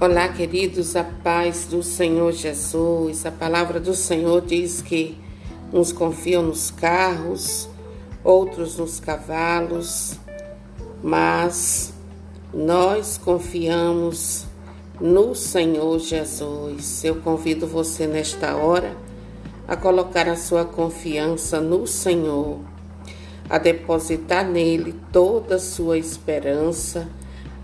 Olá, queridos, a paz do Senhor Jesus. A palavra do Senhor diz que uns confiam nos carros, outros nos cavalos, mas nós confiamos no Senhor Jesus. Eu convido você nesta hora a colocar a sua confiança no Senhor, a depositar nele toda a sua esperança,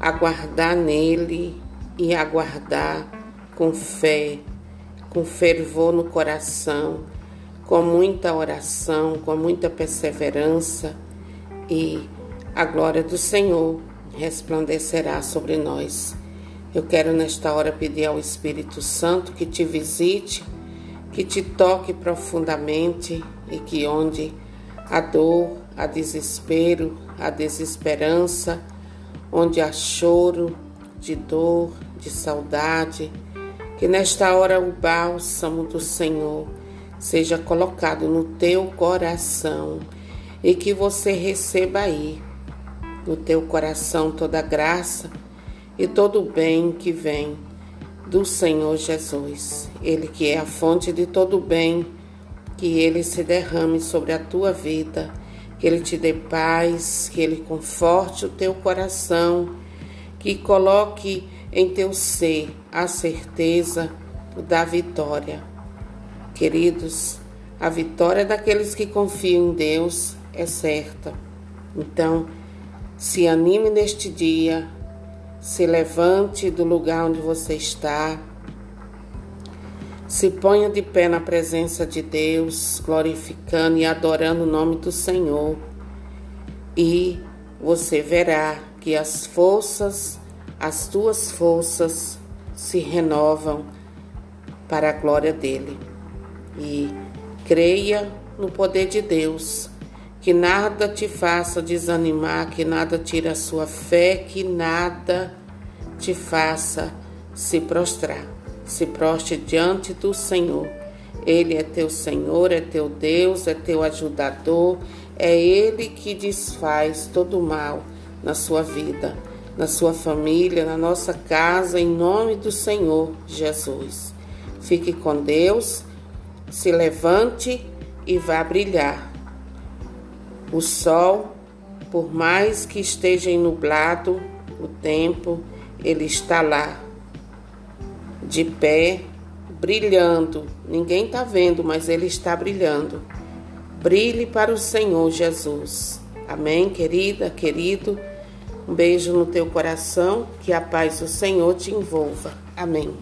a guardar nele e aguardar com fé, com fervor no coração, com muita oração, com muita perseverança e a glória do Senhor resplandecerá sobre nós. Eu quero nesta hora pedir ao Espírito Santo que te visite, que te toque profundamente e que onde a dor, a desespero, a desesperança, onde há choro, de dor, de saudade, que nesta hora o bálsamo do Senhor seja colocado no teu coração e que você receba aí no teu coração toda a graça e todo o bem que vem do Senhor Jesus. Ele que é a fonte de todo o bem, que ele se derrame sobre a tua vida, que ele te dê paz, que ele conforte o teu coração que coloque em teu ser a certeza da vitória. Queridos, a vitória daqueles que confiam em Deus é certa. Então, se anime neste dia, se levante do lugar onde você está, se ponha de pé na presença de Deus, glorificando e adorando o nome do Senhor, e você verá que as forças, as tuas forças se renovam para a glória dele. E creia no poder de Deus, que nada te faça desanimar, que nada tire a sua fé, que nada te faça se prostrar. Se proste diante do Senhor. Ele é teu Senhor, é teu Deus, é teu ajudador, é Ele que desfaz todo o mal na sua vida, na sua família, na nossa casa, em nome do Senhor Jesus. Fique com Deus, se levante e vá brilhar. O sol, por mais que esteja nublado o tempo, ele está lá, de pé, brilhando. Ninguém está vendo, mas ele está brilhando. Brilhe para o Senhor Jesus. Amém, querida, querido. Um beijo no teu coração, que a paz do Senhor te envolva. Amém.